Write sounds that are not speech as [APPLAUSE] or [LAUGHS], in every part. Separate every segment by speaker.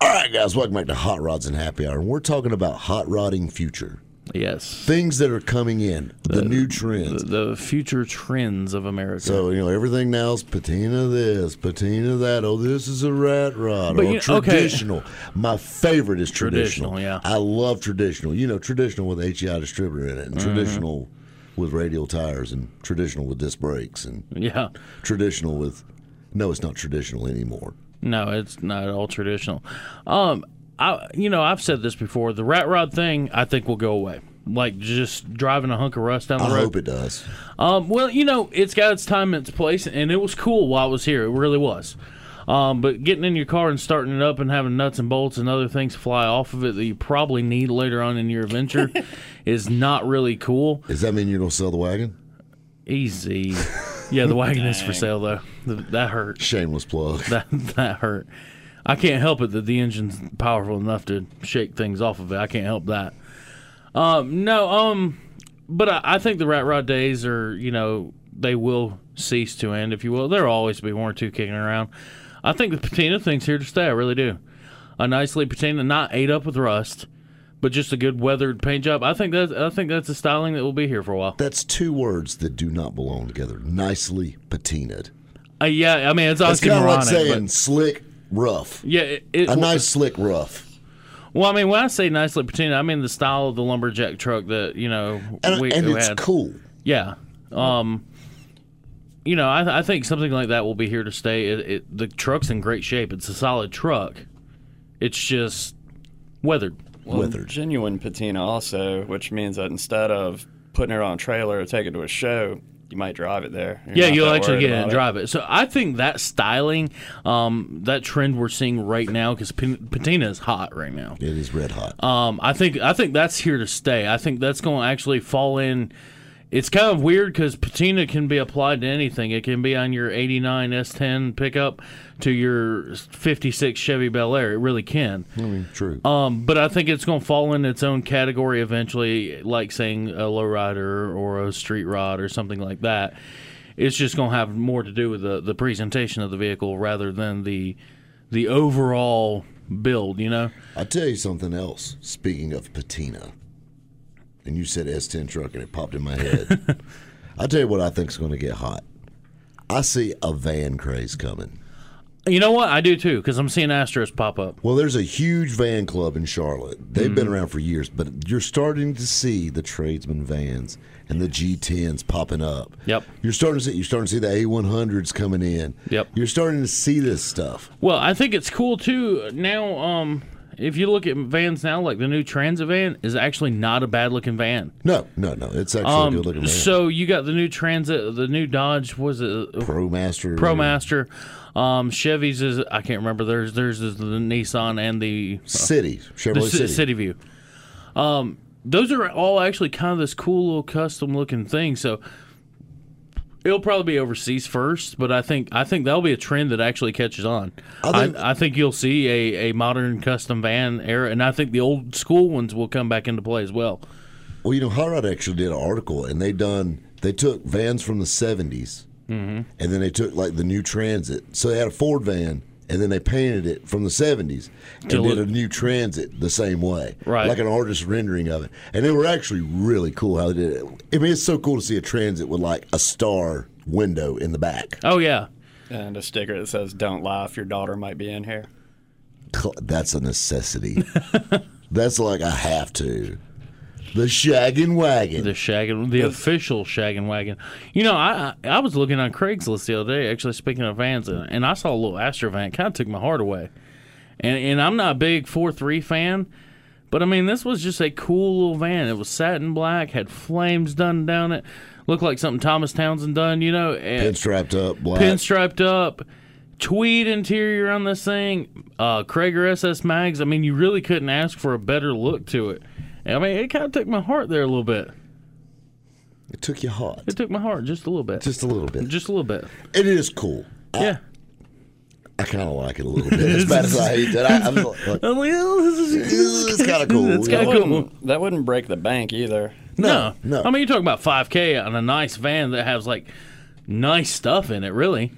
Speaker 1: All right, guys, welcome back to Hot Rods and Happy Hour. And we're talking about hot rodding future.
Speaker 2: Yes.
Speaker 1: Things that are coming in, the, new trends.
Speaker 2: The, the future trends of America.
Speaker 1: so, you know, everything now is patina this, patina that. Oh, this is a rat rod.
Speaker 2: But you- okay.
Speaker 1: traditional. My favorite is traditional.
Speaker 2: Traditional, yeah.
Speaker 1: I love traditional. You know, traditional with HEI distributor in it, and
Speaker 2: Mm-hmm.
Speaker 1: traditional with radial tires, and traditional with disc brakes, and
Speaker 2: yeah.
Speaker 1: traditional with. No, it's not traditional anymore.
Speaker 2: No, it's not at all traditional. Um, I, you know, I've said this before. The rat rod thing, I think, will go away. Like just driving a hunk of rust down the
Speaker 1: I
Speaker 2: road.
Speaker 1: I hope it does.
Speaker 2: Um, well, you know, it's got its time and its place, and it was cool while it was here. It really was. Um, but getting in your car and starting it up and having nuts and bolts and other things fly off of it that you probably need later on in your adventure [LAUGHS] is not really cool.
Speaker 1: Does that mean you're gonna sell the wagon?
Speaker 2: Easy. Yeah, the [LAUGHS] wagon is for sale though. Th- That hurt.
Speaker 1: Shameless plug. [LAUGHS]
Speaker 2: That that hurt. I can't help it that the engine's powerful enough to shake things off of it. I can't help that. Um, no, um, but I, I think the rat rod days are, you know, they will cease to end, if you will. There'll always be one or two kicking around. I think the patina thing's here to stay. I really do. A nicely patina, not ate up with rust, but just a good weathered paint job. I think that I think that's a styling that will be here for a while.
Speaker 1: That's two words that do not belong together. Nicely patinaed.
Speaker 2: Uh, yeah, I mean it's
Speaker 1: kind of like saying slick, rough.
Speaker 2: yeah, it, it,
Speaker 1: A nice slick rough.
Speaker 2: Well, I mean, when I say nicely patina, I mean the style of the lumberjack truck that you know
Speaker 1: And,
Speaker 2: we,
Speaker 1: and
Speaker 2: we
Speaker 1: it's
Speaker 2: had.
Speaker 1: cool.
Speaker 2: Yeah. Um, you know, I, I think something like that will be here to stay. It, it, the truck's in great shape. It's a solid truck. It's just weathered.
Speaker 3: Well,
Speaker 1: Withered.
Speaker 3: Genuine patina also, which means that instead of putting it on a trailer or taking it to a show, you might drive it there. You're
Speaker 2: yeah, you'll actually get in and
Speaker 3: it.
Speaker 2: drive it. So I think that styling, um, that trend we're seeing right now, because patina is hot right now.
Speaker 1: It is red hot.
Speaker 2: Um, I think I think that's here to stay. I think that's going to actually fall in. It's kind of weird because patina can be applied to anything. It can be on your '89 S10 pickup to your '56 Chevy Bel Air. It really can.
Speaker 1: I mean, true.
Speaker 2: Um, but I think it's going to fall in its own category eventually, like saying a lowrider or a street rod or something like that. It's just going to have more to do with the, the presentation of the vehicle rather than the the overall build. You know.
Speaker 1: I'll tell you something else. Speaking of patina, and you said S10 truck, and it popped in my head. [LAUGHS] I'll tell you what I think's going to get hot. I see a van craze coming.
Speaker 2: You know what? I do too because I'm seeing Astros pop up.
Speaker 1: Well, there's a huge van club in Charlotte. They've
Speaker 2: Mm-hmm.
Speaker 1: been around for years, but you're starting to see the tradesman vans and the G10s popping up.
Speaker 2: Yep.
Speaker 1: You're starting to see you're starting to see the A100s coming in.
Speaker 2: Yep.
Speaker 1: You're starting to see this stuff.
Speaker 2: Well, I think it's cool too. Now, um, if you look at vans now, like the new Transit van is actually not a bad looking van.
Speaker 1: No, no, no. It's actually a
Speaker 2: Um,
Speaker 1: good looking van.
Speaker 2: so you got the new Transit, the new Dodge was it
Speaker 1: ProMaster.
Speaker 2: ProMaster, um, Chevy's is I can't remember. There's there's the Nissan and the
Speaker 1: City.
Speaker 2: the
Speaker 1: Chevrolet
Speaker 2: Ci-
Speaker 1: City.
Speaker 2: City View. Um, those are all actually kind of this cool little custom looking thing. So it'll probably be overseas first, but I think I think that'll be a trend that actually catches on.
Speaker 1: I
Speaker 2: I
Speaker 1: think-
Speaker 2: I, think you'll see a, a modern custom van era, and I think the old school ones will come back into play as well.
Speaker 1: Well, you know, Hot Rod actually did an article, and they done they took vans from the 70s,
Speaker 2: Mm-hmm.
Speaker 1: and then they took like the new Transit. So they had a Ford van, and then they painted it from the 70s and
Speaker 2: To
Speaker 1: did
Speaker 2: look-
Speaker 1: a new Transit the same way,
Speaker 2: Right.
Speaker 1: Like an artist rendering of it, and they were actually really cool how they did it. I mean, it's so cool to see a Transit with like a star window in the back.
Speaker 2: Oh yeah,
Speaker 3: And a sticker that says, Don't laugh, your daughter might be in here.
Speaker 1: That's a necessity. [LAUGHS] That's like I have to. The shaggin' wagon.
Speaker 2: the shaggin, the official shaggin wagon. You know, I I was looking on Craigslist the other day. Actually, speaking of vans, and I saw a little Astro van. Kind of took my heart away. And and I'm not a big four three fan, but I mean this was just a cool little van. It was satin black, had flames done down it, looked like something Thomas Townsend done. You know, and
Speaker 1: Pinstriped up, black.
Speaker 2: pinstriped up. tweed interior on this thing, uh, Cragar SS mags. I mean, you really couldn't ask for a better look to it. I mean, it kind of took my heart there a little bit.
Speaker 1: It took your heart.
Speaker 2: It took my heart just a little bit.
Speaker 1: Just a little bit.
Speaker 2: Just a little bit.
Speaker 1: It is cool.
Speaker 2: Yeah.
Speaker 1: I kind of like it a little bit. As bad as I hate it, I, I'm [LAUGHS] like,
Speaker 2: I'm like, oh, this is-
Speaker 1: it's kind of cool.
Speaker 2: It's kinda cool.
Speaker 3: Wouldn't- that wouldn't break the bank either.
Speaker 2: No,
Speaker 1: no.
Speaker 2: I mean, you're talking about 5K on a nice van that has like nice stuff in it. Really.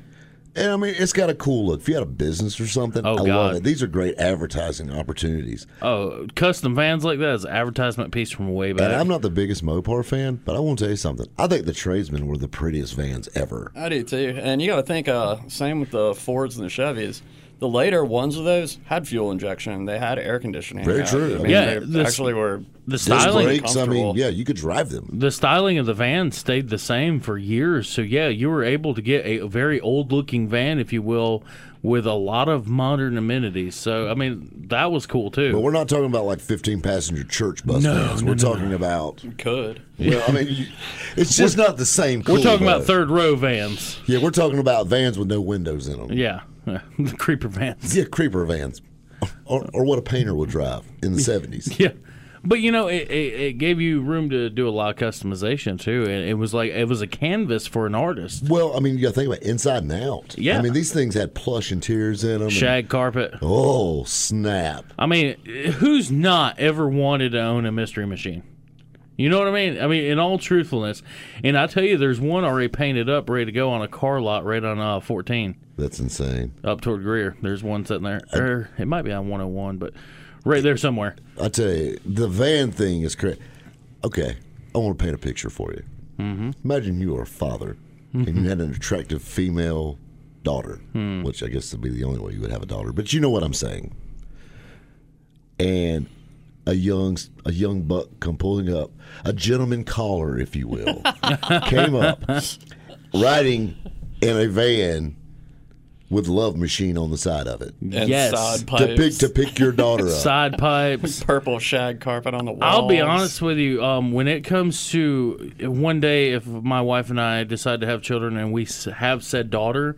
Speaker 1: And I mean, it's got a cool look. If you had a business or something,
Speaker 2: Oh,
Speaker 1: I love it. These are great advertising opportunities.
Speaker 2: Oh, custom vans like that is an advertisement piece from way back.
Speaker 1: And I'm not the biggest Mopar fan, but I want to tell you something. I think the Tradesmen were the prettiest vans ever.
Speaker 3: I do too. And you got to think, uh, same with the Fords and the Chevys. The later ones of those had fuel injection. They had air conditioning.
Speaker 1: Very true.
Speaker 3: I mean,
Speaker 2: Yeah,
Speaker 3: they
Speaker 2: this-
Speaker 3: actually were.
Speaker 2: the styling,
Speaker 1: brakes, I mean, yeah, you could drive them.
Speaker 2: the styling of the van stayed the same for years. So yeah, you were able to get a very old looking van, if you will, with a lot of modern amenities. So I mean, that was cool too.
Speaker 1: But we're not talking about like 15 passenger church bus
Speaker 2: No,
Speaker 1: vans.
Speaker 2: no,
Speaker 1: We're
Speaker 2: no,
Speaker 1: talking about,
Speaker 3: Could.
Speaker 1: well, I mean, you- [LAUGHS] it's just not the same.
Speaker 2: We're
Speaker 1: cool,
Speaker 2: talking about third row vans.
Speaker 1: Yeah, we're talking about vans with no windows in them.
Speaker 2: Yeah, [LAUGHS] the creeper vans.
Speaker 1: Yeah, creeper vans, or, or what a painter would drive in the 70s. [LAUGHS]
Speaker 2: Yeah. But you know, it, it, it gave you room to do a lot of customization too, and it was like it was a canvas for an artist.
Speaker 1: Well, I mean, you got to think about inside and out.
Speaker 2: Yeah.
Speaker 1: I mean, these things had plush interiors in them. and-
Speaker 2: Shag carpet.
Speaker 1: oh, snap.
Speaker 2: I mean, who's not ever wanted to own a mystery machine? You know what I mean? I mean, in all truthfulness, and I tell you, there's one already painted up, ready to go on a car lot right on uh, 14
Speaker 1: That's insane.
Speaker 2: up toward Greer. There's one sitting there, or it might be on 101, but right there somewhere.
Speaker 1: I tell you, the van thing is crazy. Okay, I want to paint a picture for you. Mm-hmm. Imagine you are a father and you had an attractive female daughter, which I guess would be the only way you would have a daughter. But you know what I'm saying. And a young a young buck come pulling up, a gentleman caller, if you will, [LAUGHS] came up, riding in a van with love machine on the side of it
Speaker 3: And
Speaker 2: Yes.
Speaker 3: side
Speaker 1: to
Speaker 3: pipes.
Speaker 1: pick to pick your daughter up. [LAUGHS]
Speaker 2: Side pipes. [LAUGHS]
Speaker 3: purple shag carpet on the walls.
Speaker 2: I'll be honest with you. Um, when it comes to one day, if my wife and I decide to have children and we have said daughter,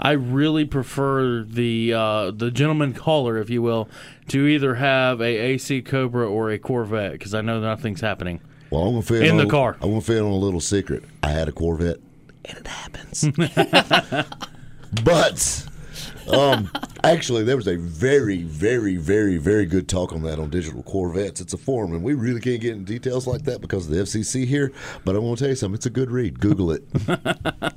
Speaker 2: I really prefer the uh, the gentleman [LAUGHS] caller, if you will, to either have a AC Cobra or a Corvette because I know nothing's happening.
Speaker 1: Well, I'm gonna fill
Speaker 2: In
Speaker 1: on
Speaker 2: the
Speaker 1: a-
Speaker 2: car.
Speaker 1: I'm gonna fill on a little secret. I had a Corvette, and it happens. But um, actually, there was a very, very, very, very good talk on that on Digital Corvettes. It's a forum, and we really can't get into details like that because of the FCC here. But I want to tell you something. It's a good read. Google it. [LAUGHS]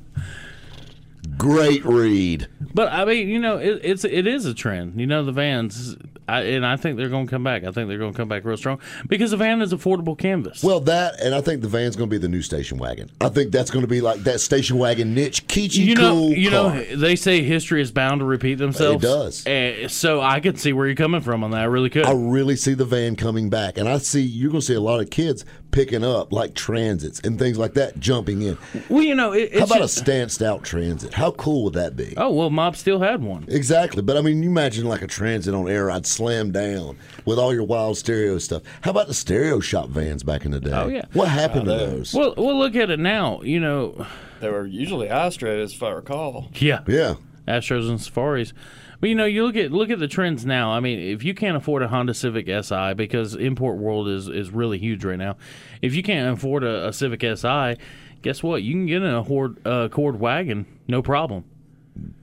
Speaker 1: Great read.
Speaker 2: But I mean, you know, it, it's it is a trend. You know, the vans, I, and I think they're going to come back. I think they're going to come back real strong because the van is affordable canvas.
Speaker 1: Well, that, and I think the van's going to be the new station wagon. I think that's going to be like that station wagon niche, kitschy,
Speaker 2: you know,
Speaker 1: cool
Speaker 2: you
Speaker 1: car.
Speaker 2: know, they say history is bound to repeat themselves.
Speaker 1: It does.
Speaker 2: Uh, so I could see where you're coming from on that. I really could.
Speaker 1: I really see the van coming back, and I see you're going to see a lot of kids picking up like transits and things like that, jumping in.
Speaker 2: well, you know, it, it's
Speaker 1: How about
Speaker 2: just-
Speaker 1: a stanced out transit? How cool would that be?
Speaker 2: Oh well, Mob still had one.
Speaker 1: Exactly, but I mean, you imagine like a transit on air, I'd slam down with all your wild stereo stuff. How about the stereo shop vans back in the day?
Speaker 2: Oh, yeah.
Speaker 1: what happened to those?
Speaker 2: Well, well, look at it now. You know,
Speaker 3: They were usually Astros, if I recall.
Speaker 2: yeah,
Speaker 1: yeah,
Speaker 2: Astros and Safaris. But you know, you look at look at the trends now. I mean, if you can't afford a Honda Civic Si because import world is is really huge right now, if you can't afford a, a Civic Si, guess what? You can get an Accord, uh, Accord wagon, no problem.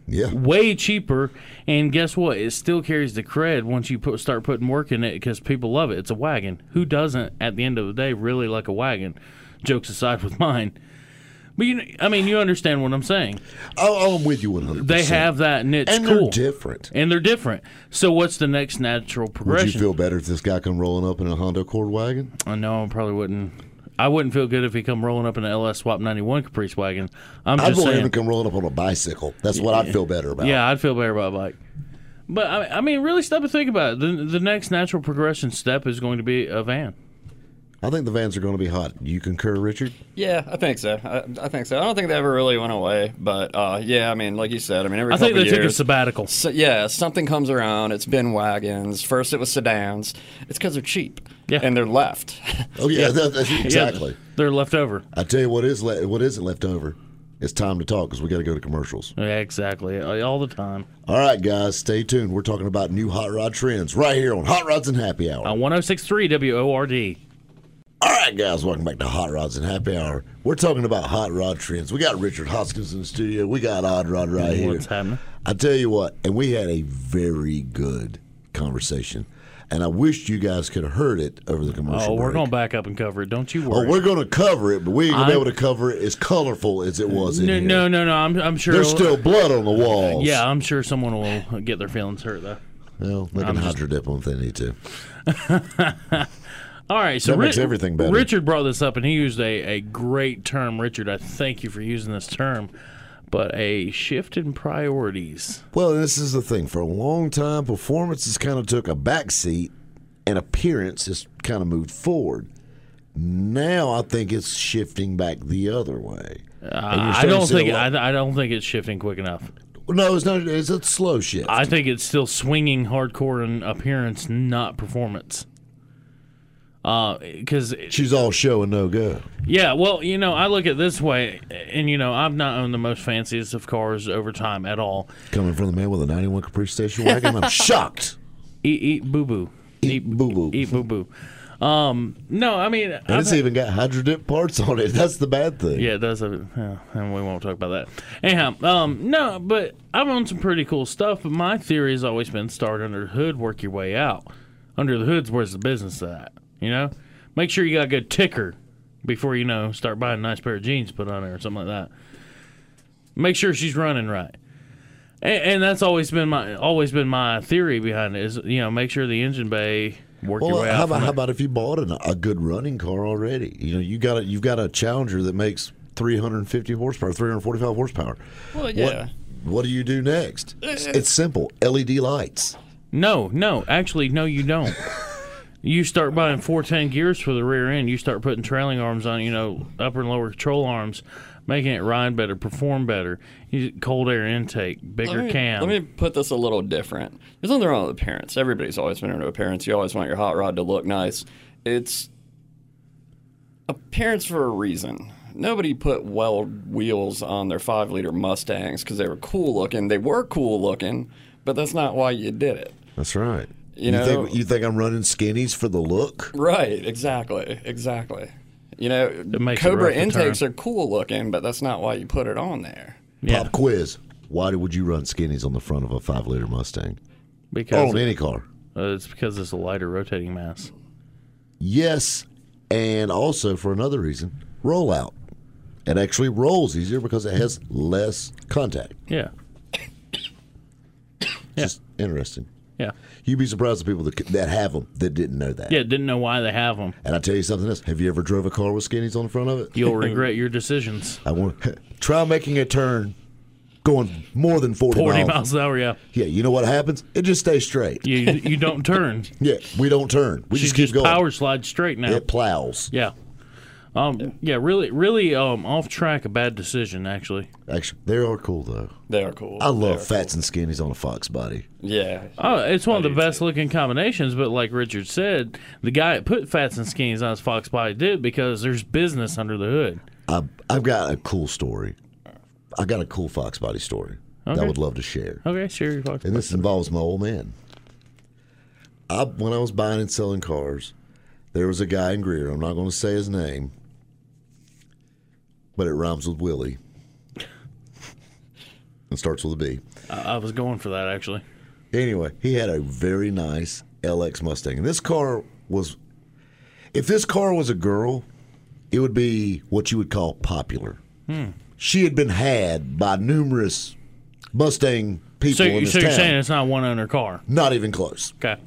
Speaker 1: yeah.
Speaker 2: way cheaper. And guess what? It still carries the cred once you put start putting work in it because people love it. It's a wagon. Who doesn't at the end of the day really like a wagon? Jokes aside [LAUGHS] with mine. But you, I mean, you understand what I'm saying.
Speaker 1: Oh, oh I'm with you 100.
Speaker 2: They have that niche
Speaker 1: and
Speaker 2: cool,
Speaker 1: they're different.
Speaker 2: and they're different. So what's the next natural progression?
Speaker 1: Would you feel better if this guy come rolling up in a Honda Accord wagon?
Speaker 2: Uh, I know I probably wouldn't. I wouldn't feel good if he come rolling up in an LS Swap 91 Caprice wagon. I'm
Speaker 1: I'd
Speaker 2: just
Speaker 1: want him come rolling up on a bicycle. That's what I'd feel better about.
Speaker 2: Yeah, I'd feel better about a bike. But I, I mean, really stop and think about it. The, the next natural progression step is going to be a van.
Speaker 1: I think the vans are going to be hot. You concur, Richard?
Speaker 3: Yeah, I think so. I, I think so. I don't think they ever really went away, but uh, yeah, I mean, like you said, I mean, every
Speaker 2: I think
Speaker 3: couple
Speaker 2: they took a sabbatical.
Speaker 3: So, yeah, something comes around. It's been wagons. First, it was sedans. It's because they're cheap.
Speaker 2: Yeah.
Speaker 3: And they're left. [LAUGHS]
Speaker 1: Oh yeah, that- that's- [LAUGHS]
Speaker 2: Yeah,
Speaker 1: exactly.
Speaker 2: they're left over.
Speaker 1: I tell you what is le- what isn't left over. it's time to talk because we got to go to commercials.
Speaker 2: Yeah, exactly. All the time.
Speaker 1: All right, guys, stay tuned. We're talking about new hot rod trends right here on Hot Rods and Happy Hour.
Speaker 2: On 1063 WORD.
Speaker 1: All right, guys, welcome back to Hot Rods and Happy Hour. We're talking about hot rod trends. We got Richard Hoskins in the studio. We got Odd Rod right here.
Speaker 2: What's happening?
Speaker 1: I tell you what, and we had a very good conversation. And I wished you guys could have heard it over the commercial.
Speaker 2: Oh, we're going to back up and cover it. Don't you worry.
Speaker 1: Oh,
Speaker 2: worry.
Speaker 1: we're going to cover it, but we ain't going to be able to cover it as colorful as it was in
Speaker 2: no,
Speaker 1: here.
Speaker 2: no, no, no. I'm, I'm sure.
Speaker 1: There's still blood on the uh, walls.
Speaker 2: Yeah, I'm sure someone will get their feelings hurt though.
Speaker 1: Well, they can
Speaker 2: just-
Speaker 1: hydro dip them if they need to. [LAUGHS]
Speaker 2: All right, so
Speaker 1: That makes everything better.
Speaker 2: Richard brought this up, and he used a, a great term. Richard, I thank you for using this term, but a shift in priorities.
Speaker 1: Well, this is the thing. For a long time, performances kind of took a back seat, and appearance has kind of moved forward. Now I think it's shifting back the other way. Uh, you're
Speaker 2: I don't think
Speaker 1: lot-
Speaker 2: I, I don't think it's shifting quick enough.
Speaker 1: No, it's not. It's a slow shift.
Speaker 2: I think it's still swinging hardcore in appearance, not performance. Because
Speaker 1: She's all show and no go.
Speaker 2: Yeah, well, you know, I look at it this way, and you know, I've not owned the most fanciest of cars over time at all.
Speaker 1: Coming from the man with a '91 Caprice station wagon, I'm [LAUGHS] shocked.
Speaker 2: Eat, eat boo boo,
Speaker 1: Eat boo-boo.
Speaker 2: eat boo boo. Um, no, I mean,
Speaker 1: And it's
Speaker 2: had-
Speaker 1: even got hydro dip parts on it. [LAUGHS] That's the bad thing.
Speaker 2: yeah, it does have yeah, and we won't talk about that. Anyhow, um, no, but I've owned some pretty cool stuff. But my theory has always been start under the hood, work your way out. Under the hood's where's the business at? You know, make sure you got a good ticker before you know start buying a nice pair of jeans put on her or something like that. Make sure she's running right. And, and that's always been my always been my theory behind it is you know make sure the engine bay work your
Speaker 1: Well,
Speaker 2: way out.
Speaker 1: how about how about if you bought an, a good running car already? You know, you got a, you've got a Challenger that makes 350 horsepower, 345 horsepower.
Speaker 3: Well, yeah.
Speaker 1: What, what do you do next? Uh, it's, it's simple. LED lights.
Speaker 2: No, no, actually, no, you don't. [LAUGHS] you start buying 410 gears for the rear end. You start putting trailing arms on, you know, upper and lower control arms, making it ride better, perform better. Cold air intake, bigger
Speaker 3: Let me,
Speaker 2: cam.
Speaker 3: let me put this a little different. There's nothing wrong with appearance. Everybody's always been into appearance. You always want your hot rod to look nice. It's appearance for a reason. Nobody put weld wheels on their five liter Mustangs because they were cool looking. They were cool looking, but that's not why you did it.
Speaker 1: That's right.
Speaker 3: You know-
Speaker 1: think you think I'm running skinnies for the look?
Speaker 3: Right, exactly, exactly. You know, Cobra intakes are cool looking, but that's not why you put it on there.
Speaker 2: yeah,
Speaker 1: Pop quiz. Why would you run skinnies on the front of a five liter Mustang?
Speaker 2: Because
Speaker 1: on any car?
Speaker 2: uh, it's because it's a lighter rotating mass.
Speaker 1: Yes, and also for another reason, rollout. It actually rolls easier because it has less contact.
Speaker 2: Yeah,
Speaker 1: Just interesting.
Speaker 2: Yeah,
Speaker 1: You'd be surprised the people that, that have them that didn't know that.
Speaker 2: yeah. Didn't know why they have them.
Speaker 1: And I tell you something else. Have you ever drove a car with skinnies on the front of it?
Speaker 2: You'll [LAUGHS] regret your decisions.
Speaker 1: I want [LAUGHS] try making a turn going more than 40,
Speaker 2: 40
Speaker 1: miles.
Speaker 2: miles an hour. Yeah,
Speaker 1: Yeah, you know what happens? It just stays straight.
Speaker 2: you you don't [LAUGHS] turn.
Speaker 1: Yeah, we don't turn. We
Speaker 2: She
Speaker 1: just keep
Speaker 2: just
Speaker 1: going.
Speaker 2: power slide straight now.
Speaker 1: It plows.
Speaker 2: Yeah. Um, yeah. really, really, um, off track, a bad decision, actually.
Speaker 1: Actually, they are cool though.
Speaker 3: They are cool.
Speaker 1: I love
Speaker 3: are
Speaker 1: fats and skinnies on a Fox body.
Speaker 3: Yeah.
Speaker 2: Oh, it's one of the
Speaker 3: do
Speaker 2: best looking combinations, but like Richard said, the guy that put fats and skinnies on his Fox body did because there's business under the hood.
Speaker 1: I've, I've got a cool story. I got a cool Fox body story that I would love to share.
Speaker 2: Okay, share your Fox.
Speaker 1: And this involves my old man. I, when I was buying and selling cars, there was a guy in Greer. I'm not going to say his name, but it rhymes with Willie and starts with a B.
Speaker 2: I, I was going for that actually.
Speaker 1: Anyway, he had a very nice LX Mustang. And this car was, if this car was a girl, it would be what you would call popular. Hmm. She had been had by numerous Mustang people
Speaker 2: So,
Speaker 1: in this
Speaker 2: so you're
Speaker 1: town.
Speaker 2: saying it's not one owner car?
Speaker 1: Not even close.
Speaker 2: Okay.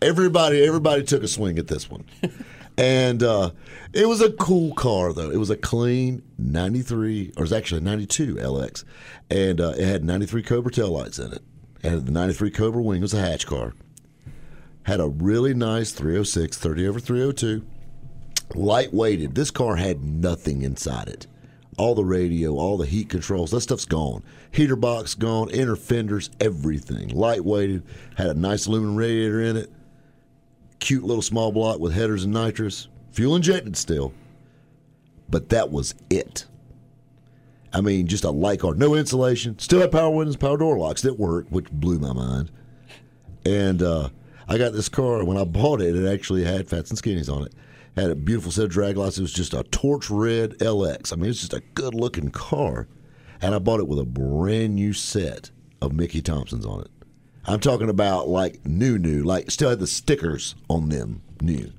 Speaker 1: Everybody, everybody took a swing at this one, [LAUGHS] and uh, it was a cool car though. It was a clean '93, or it was actually a '92 LX, and uh, it had '93 Cobra taillights in it. And the '93 Cobra wing was a hatch car. Had a really nice 306, 30 over 302, lightweighted. This car had nothing inside it. All the radio, all the heat controls, that stuff's gone. Heater box gone, inner fenders, everything. Lightweighted, had a nice aluminum radiator in it. Cute little small block with headers and nitrous. Fuel injected still. But that was it. I mean, just a light car, no insulation, still had power windows, power door locks that worked, which blew my mind. And uh, I got this car when I bought it. It actually had fats and skinnies on it. Had a beautiful set of drag lights. It was just a torch red LX. I mean, it's just a good looking car. And I bought it with a brand new set of Mickey Thompsons on it. I'm talking about like new, new, like still had the stickers on them, new.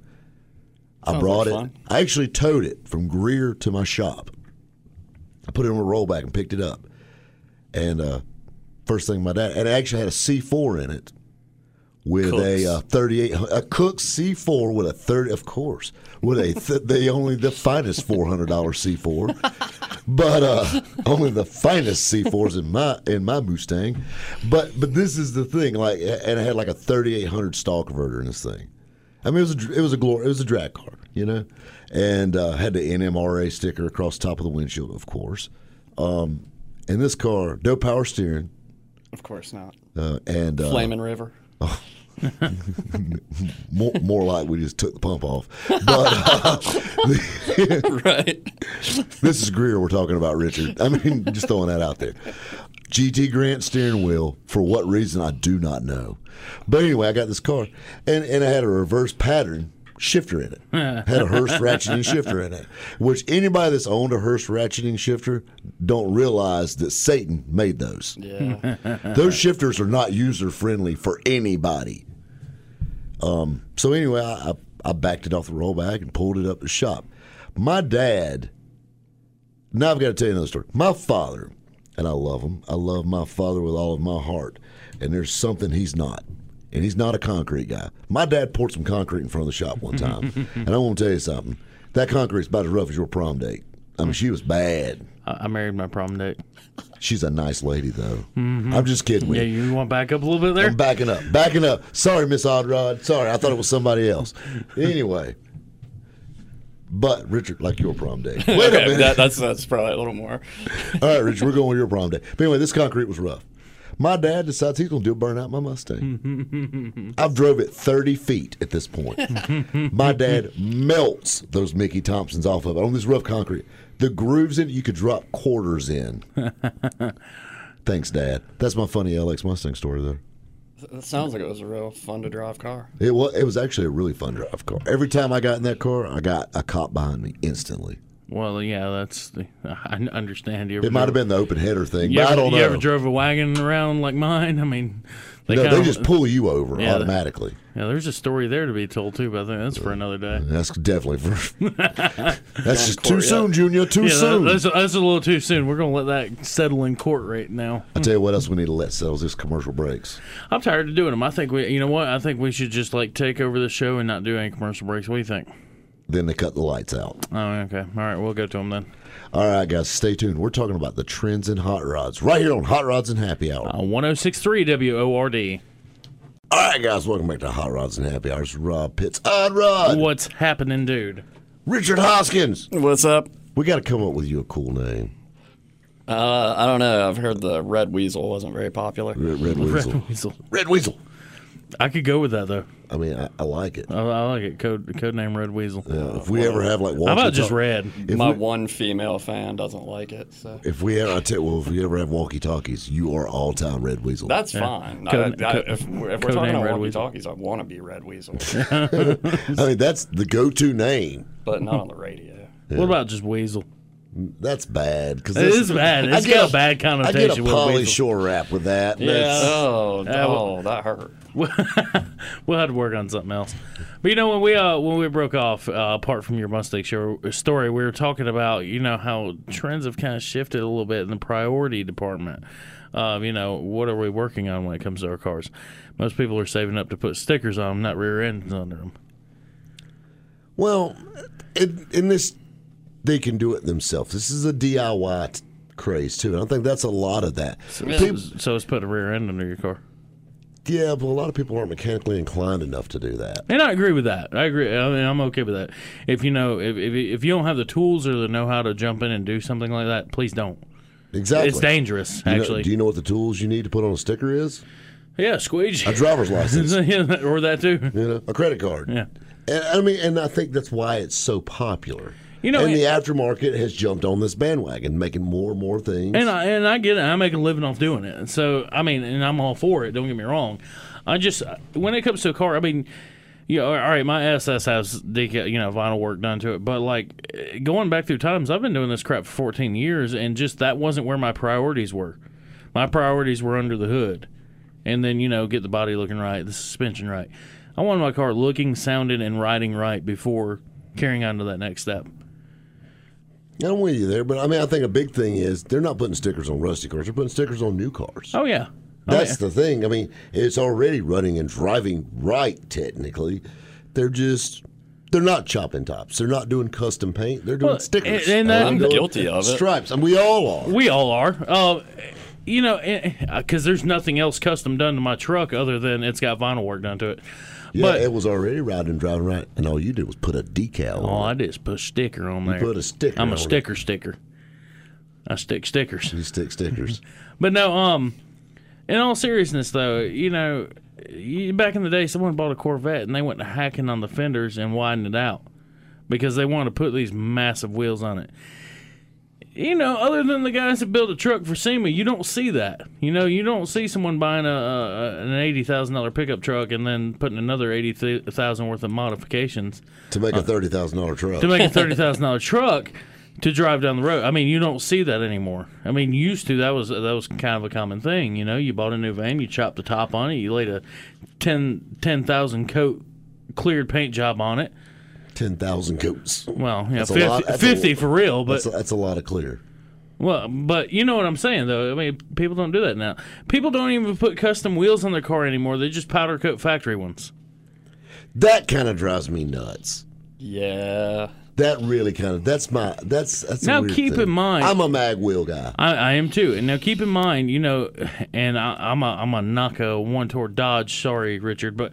Speaker 1: I
Speaker 3: Sounds
Speaker 1: brought
Speaker 3: like
Speaker 1: it.
Speaker 3: fun.
Speaker 1: I actually towed it from Greer to my shop. I put it on a rollback and picked it up. And uh, first thing my dad, and it actually had a C4 in it with a uh, 38, a Cook C4 with a 30, of course, with a, th- they only the finest $400 C4, but uh, only the finest C4s in my in my Mustang. But but this is the thing, like, and it had like a 3800 stall converter in this thing. I mean, it was a, it was a glory, it was a drag car, you know, and uh, had the NMRA sticker across top of the windshield, of course. Um, and this car, no power steering,
Speaker 3: Of course not.
Speaker 1: uh, and uh,
Speaker 3: Flaming River. [LAUGHS] [LAUGHS]
Speaker 1: more, more like we just took the pump off. But uh, [LAUGHS]
Speaker 3: right.
Speaker 1: this is Greer we're talking about, Richard. I mean, just throwing that out there. GT Grant steering wheel. For what reason, I do not know. But anyway, I got this car, and, and I had a reverse pattern shifter in it. [LAUGHS] had a Hurst ratcheting shifter in it, which anybody that's owned a Hurst ratcheting shifter don't realize that Satan made those.
Speaker 3: Yeah. [LAUGHS]
Speaker 1: Those shifters are not user friendly for anybody. Um, so anyway, I, I, I backed it off the rollback and pulled it up the shop. My dad. Now I've got to tell you another story. My father, and I love him. I love my father with all of my heart. And there's something he's not. And he's not a concrete guy. My dad poured some concrete in front of the shop one time. [LAUGHS] and I want to tell you something. That concrete's about as rough as your prom date. I mean, she was bad.
Speaker 2: I, I married my prom date.
Speaker 1: She's a nice lady, though. Mm-hmm. I'm just kidding with
Speaker 2: Yeah,
Speaker 1: you.
Speaker 2: want to back up a little bit there?
Speaker 1: I'm backing up. Backing up. Sorry, Miss Oddrod. Sorry, I thought it was somebody else. [LAUGHS] Anyway. But Richard, like your prom day. [LAUGHS] Wait a minute.
Speaker 3: that, that's that's probably a little more.
Speaker 1: All right, Richard, we're going with your prom day. But anyway, this concrete was rough. My dad decides he's going to do a burnout my Mustang. I've drove it 30 feet at this point. [LAUGHS] my dad melts those Mickey Thompsons off of it on this rough concrete. The grooves in it, you could drop quarters in. [LAUGHS] Thanks, Dad. That's my funny LX Mustang story there.
Speaker 3: It sounds like it was a real fun to drive car.
Speaker 1: It was, it was actually a really fun drive car. Every time I got in that car, I got a cop behind me instantly.
Speaker 2: Well, yeah, that's the. I understand. You
Speaker 1: It might have been the open header thing, but
Speaker 2: ever,
Speaker 1: I don't know.
Speaker 2: you
Speaker 1: know.
Speaker 2: ever drove a wagon around like mine? I mean, they
Speaker 1: no,
Speaker 2: kinda,
Speaker 1: they just pull you over
Speaker 2: Yeah, they-
Speaker 1: automatically.
Speaker 2: Yeah, there's a story there to be told too, but I think that's for uh, another day.
Speaker 1: That's definitely for. [LAUGHS] that's just
Speaker 3: court
Speaker 1: too
Speaker 3: yet.
Speaker 1: soon, Junior. Too
Speaker 2: Yeah, that,
Speaker 1: soon.
Speaker 2: that's, that's a little too soon. We're gonna let that settle in court right now.
Speaker 1: I tell you what else we need to let settle is this commercial breaks.
Speaker 2: I'm tired of doing them. I think we, you know what? I think we should just like take over the show and not do any commercial breaks. What do you think?
Speaker 1: Then they cut the lights out.
Speaker 2: Oh, okay. All right, we'll go to them then.
Speaker 1: All right, guys, stay tuned. We're talking about the trends in hot rods right here on Hot Rods and Happy Hour.
Speaker 2: Uh, 1063 WORD.
Speaker 1: All right, guys, welcome back to Hot Rods and Happy Hours. Rob Pitts, Odd Rod,
Speaker 2: What's happening, dude?
Speaker 1: Richard Hoskins.
Speaker 3: What's up?
Speaker 1: We got to come up with you a cool name.
Speaker 3: Uh, I don't know. I've heard the Red Weasel wasn't very popular.
Speaker 1: Red, Red Weasel.
Speaker 2: Red Weasel.
Speaker 1: Red Weasel.
Speaker 2: I could go with that though.
Speaker 1: I mean, I, I like it.
Speaker 2: I, I like it. Code code name Red Weasel.
Speaker 1: Yeah, if we ever have like
Speaker 2: How about just Red?
Speaker 1: If
Speaker 3: My
Speaker 1: we,
Speaker 3: one female fan doesn't like it, so
Speaker 1: if we ever, I tell you, well, if we ever have walkie talkies, you are all time Red Weasel.
Speaker 3: that's fine.
Speaker 2: Code-
Speaker 3: I, I,
Speaker 2: code-
Speaker 3: if, we're- if we're talking about
Speaker 2: Red
Speaker 3: walkie
Speaker 2: Weasel.
Speaker 3: talkies, I want to be Red Weasel, [LAUGHS] [LAUGHS]
Speaker 1: I mean, that's the go-to name.
Speaker 3: but not on the radio.
Speaker 2: What about just Weasel?
Speaker 1: That's bad because
Speaker 2: It is bad. It's got a bad
Speaker 1: I get
Speaker 2: connotation
Speaker 1: a
Speaker 2: with Pauly
Speaker 1: Shore rap with that.
Speaker 2: Yeah.
Speaker 3: Oh,
Speaker 2: well-
Speaker 3: oh, that hurt. [LAUGHS]
Speaker 2: we'll have to work on something else. But you know when we uh when we broke off, uh, apart from your Mustang show story, we were talking about you know how trends have kind of shifted a little bit in the priority department. Uh, you know what are we working on when it comes to our cars? Most people are saving up to put stickers on them, not rear ends under them.
Speaker 1: Well, in, in this, they can do it themselves. This is a DIY t- craze too, and I think that's a lot of that. People-
Speaker 2: So it's put a rear end under your car.
Speaker 1: yeah, but a lot of people aren't mechanically inclined enough to do that.
Speaker 2: And I agree with that. I agree. I mean, I'm okay with that. If you know, if, if if you don't have the tools or the know how to jump in and do something like that, please don't.
Speaker 1: Exactly.
Speaker 2: It's dangerous,
Speaker 1: You know-
Speaker 2: actually.
Speaker 1: do you know what the tools you need to put on a sticker is?
Speaker 2: yeah, squeegee.
Speaker 1: A driver's license. [LAUGHS]
Speaker 2: or that too.
Speaker 1: you know, a credit card.
Speaker 2: Yeah.
Speaker 1: And I mean, and I think that's why it's so popular.
Speaker 2: You know, and
Speaker 1: the aftermarket has jumped on this bandwagon, making more and more things.
Speaker 2: and I and I get it. I make a living off doing it. So I mean, and I'm all for it. Don't get me wrong. I just when it comes to a car, I mean. Yeah, all right. My SS has decal, you know, vinyl work done to it, but like going back through times, I've been doing this crap for 14 years, and just that wasn't where my priorities were. My priorities were under the hood, and then you know, get the body looking right, the suspension right. I wanted my car looking, sounding, and riding right before carrying on to that next step.
Speaker 1: I'm with you there, but I mean, I think a big thing is they're not putting stickers on rusty cars; they're putting stickers on new cars.
Speaker 2: Oh yeah, oh,
Speaker 1: That's
Speaker 2: yeah.
Speaker 1: the thing. I mean, it's already running and driving right. Technically, they're just they're not chopping tops. They're not doing custom paint. They're doing
Speaker 2: Well,
Speaker 1: stickers.
Speaker 2: and- and that-
Speaker 3: I'm guilty of it.
Speaker 1: Stripes, and we all are.
Speaker 2: We all are. Uh, you know, because there's nothing else custom done to my truck other than it's got vinyl work done to it.
Speaker 1: Yeah,
Speaker 2: but
Speaker 1: it was already riding and driving right, and all you did was put a decal
Speaker 2: all
Speaker 1: on.
Speaker 2: I did is put a sticker on there.
Speaker 1: You put a sticker
Speaker 2: I'm a
Speaker 1: it.
Speaker 2: sticker sticker. I stick stickers.
Speaker 1: You stick stickers. [LAUGHS]
Speaker 2: But no, um, in all seriousness though, you know, back in the day, someone bought a Corvette and they went to hacking on the fenders and widened it out because they wanted to put these massive wheels on it. You know, other than the guys that build a truck for SEMA, you don't see that. You know, you don't see someone buying a, a an eighty thousand dollar pickup truck and then putting another eighty thousand worth of modifications
Speaker 1: to make a thirty thousand dollar truck.
Speaker 2: To make a [LAUGHS] thirty thousand dollar truck to drive down the road. I mean, you don't see that anymore. I mean, used to that was that was kind of a common thing. You know, you bought a new van, you chopped the top on it, you laid a 10 10,000 coat cleared paint job on it.
Speaker 1: Ten thousand coats.
Speaker 2: Well, yeah, 50,
Speaker 1: lot- that's a
Speaker 2: 50 for real, but
Speaker 1: That's a, that's a lot of clear.
Speaker 2: well, but you know what I'm saying though. I mean, people don't do that now. People don't even put custom wheels on their car anymore. They just powder coat factory ones.
Speaker 1: That kind of drives me nuts.
Speaker 3: Yeah.
Speaker 1: That really kind of that's my that's that's. a
Speaker 2: Now,
Speaker 1: weird
Speaker 2: keep
Speaker 1: thing.
Speaker 2: in mind-
Speaker 1: I'm a mag wheel guy.
Speaker 2: I, I am too. And now keep in mind, you know, and I, I'm a I'm a knock a one tour Dodge. Sorry, Richard, but